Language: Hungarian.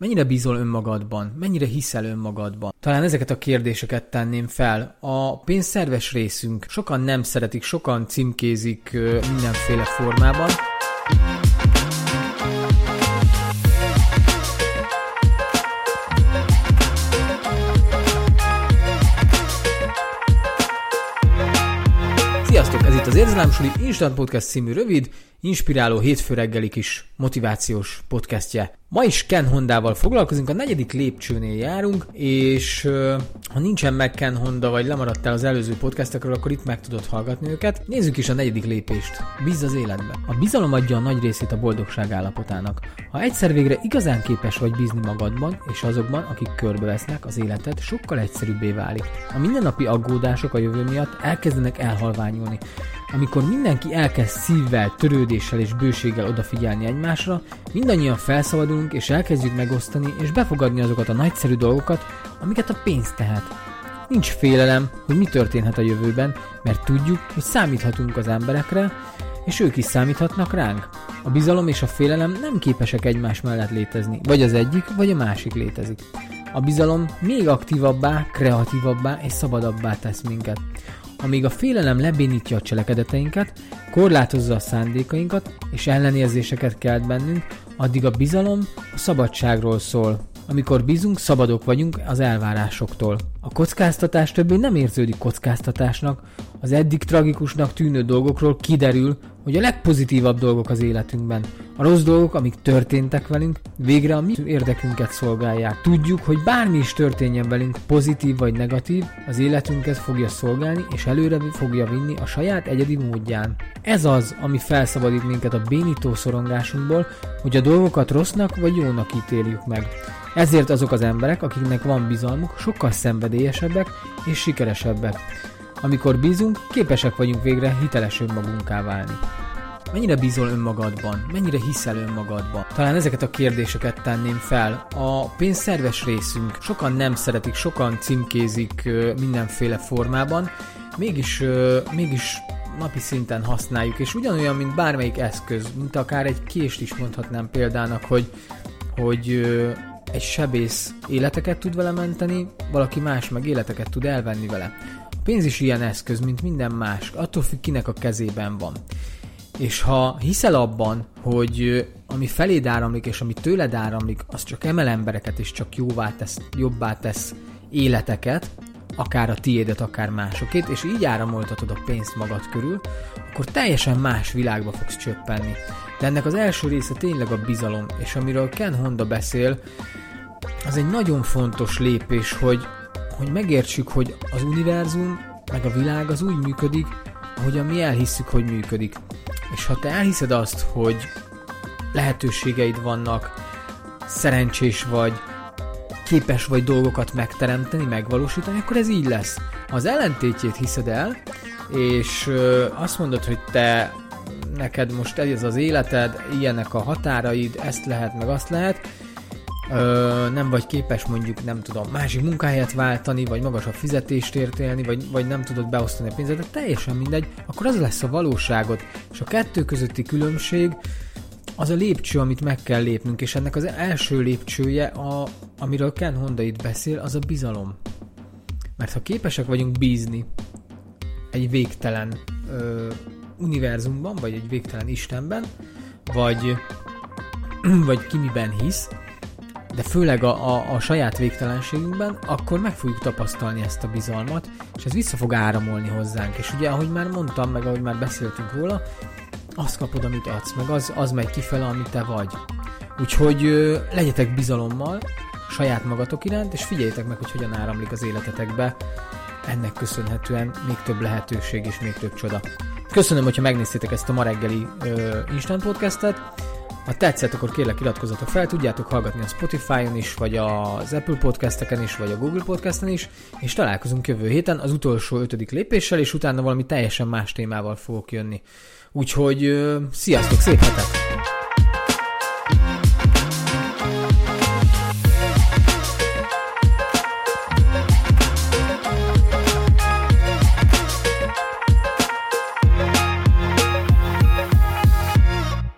Mennyire bízol önmagadban? Mennyire hiszel önmagadban? Talán ezeket a kérdéseket tenném fel. A pénzszerves részünk sokan nem szeretik, sokan címkézik mindenféle formában. Sziasztok! Ez itt az Érzelemsuli Instant Podcast című rövid, inspiráló hétfő reggeli kis motivációs podcastje. Ma is Ken Hondával foglalkozunk, a negyedik lépcsőnél járunk, és ha nincsen meg Ken Honda, vagy lemaradtál az előző podcastekről, akkor itt meg tudod hallgatni őket. Nézzük is a negyedik lépést. Bízz az életbe. A bizalom adja a nagy részét a boldogság állapotának. Ha egyszer végre igazán képes vagy bízni magadban és azokban, akik körbevesznek, az életed sokkal egyszerűbbé válik. A mindennapi aggódások a jövő miatt elkezdenek elhalványulni. Amikor mindenki elkezd szívvel, törődéssel és bőséggel odafigyelni egymásra, mindannyian felszabadulunk és elkezdjük megosztani és befogadni azokat a nagyszerű dolgokat, amiket a pénz tehet. Nincs félelem, hogy mi történhet a jövőben, mert tudjuk, hogy számíthatunk az emberekre, és ők is számíthatnak ránk. A bizalom és a félelem nem képesek egymás mellett létezni, vagy az egyik, vagy a másik létezik. A bizalom még aktívabbá, kreatívabbá és szabadabbá tesz minket. Amíg a félelem lebénítja a cselekedeteinket, korlátozza a szándékainkat és ellenérzéseket kelt bennünk, addig a bizalom a szabadságról szól. Amikor bízunk, szabadok vagyunk az elvárásoktól. A kockáztatás többé nem érződik kockáztatásnak, az eddig tragikusnak tűnő dolgokról kiderül, hogy a legpozitívabb dolgok az életünkben. A rossz dolgok, amik történtek velünk, végre a mi érdekünket szolgálják. Tudjuk, hogy bármi is történjen velünk, pozitív vagy negatív, az életünket fogja szolgálni, és előre fogja vinni a saját egyedi módján. Ez az, ami felszabadít minket a bénító szorongásunkból, hogy a dolgokat rossznak vagy jónak ítéljük meg. Ezért azok az emberek, akiknek van bizalmuk, sokkal szenvedélyesebbek és sikeresebbek. Amikor bízunk, képesek vagyunk végre hiteles önmagunká válni. Mennyire bízol önmagadban? Mennyire hiszel önmagadban? Talán ezeket a kérdéseket tenném fel. A pénzszerves részünk sokan nem szeretik, sokan címkézik mindenféle formában, mégis, mégis napi szinten használjuk, és ugyanolyan, mint bármelyik eszköz, mint akár egy kést is mondhatnám példának, hogy, hogy egy sebész életeket tud vele menteni, valaki más meg életeket tud elvenni vele. Pénz is ilyen eszköz, mint minden más, attól függ kinek a kezében van. És ha hiszel abban, hogy ami feléd áramlik, és ami tőled áramlik, az csak emel embereket, és csak jóvá tesz, jobbá tesz életeket, akár a tiédet, akár másokét, és így áramoltatod a pénzt magad körül, akkor teljesen más világba fogsz csöppenni. De ennek az első része tényleg a bizalom, és amiről Ken Honda beszél, az egy nagyon fontos lépés, hogy, hogy megértsük, hogy az univerzum, meg a világ az úgy működik, ahogyan mi elhisszük, hogy működik. És ha te elhiszed azt, hogy lehetőségeid vannak, szerencsés vagy, képes vagy dolgokat megteremteni, megvalósítani, akkor ez így lesz. Ha az ellentétjét hiszed el, és azt mondod, hogy te neked most ez az életed, ilyenek a határaid, ezt lehet, meg azt lehet, ö, nem vagy képes mondjuk, nem tudom, másik munkahelyet váltani, vagy magasabb fizetést értélni, vagy, vagy nem tudod beosztani a pénzedet, teljesen mindegy, akkor az lesz a valóságod. És a kettő közötti különbség az a lépcső, amit meg kell lépnünk, és ennek az első lépcsője, a, amiről Ken Honda itt beszél, az a bizalom. Mert ha képesek vagyunk bízni egy végtelen ö, univerzumban, vagy egy végtelen Istenben, vagy, vagy ki miben hisz, de főleg a, a, a saját végtelenségünkben, akkor meg fogjuk tapasztalni ezt a bizalmat, és ez vissza fog áramolni hozzánk. És ugye, ahogy már mondtam, meg ahogy már beszéltünk róla, azt kapod, amit adsz, meg az, az megy kifele, amit te vagy. Úgyhogy ö, legyetek bizalommal saját magatok iránt, és figyeljétek meg, hogy hogyan áramlik az életetekbe. Ennek köszönhetően még több lehetőség és még több csoda. Köszönöm, hogyha megnéztétek ezt a ma reggeli ö, Instant Podcastet. Ha tetszett, akkor kérlek iratkozzatok fel, tudjátok hallgatni a Spotify-on is, vagy az Apple Podcasteken is, vagy a Google Podcasten is, és találkozunk jövő héten az utolsó ötödik lépéssel, és utána valami teljesen más témával fogok jönni. Úgyhogy sziasztok, szép hetet!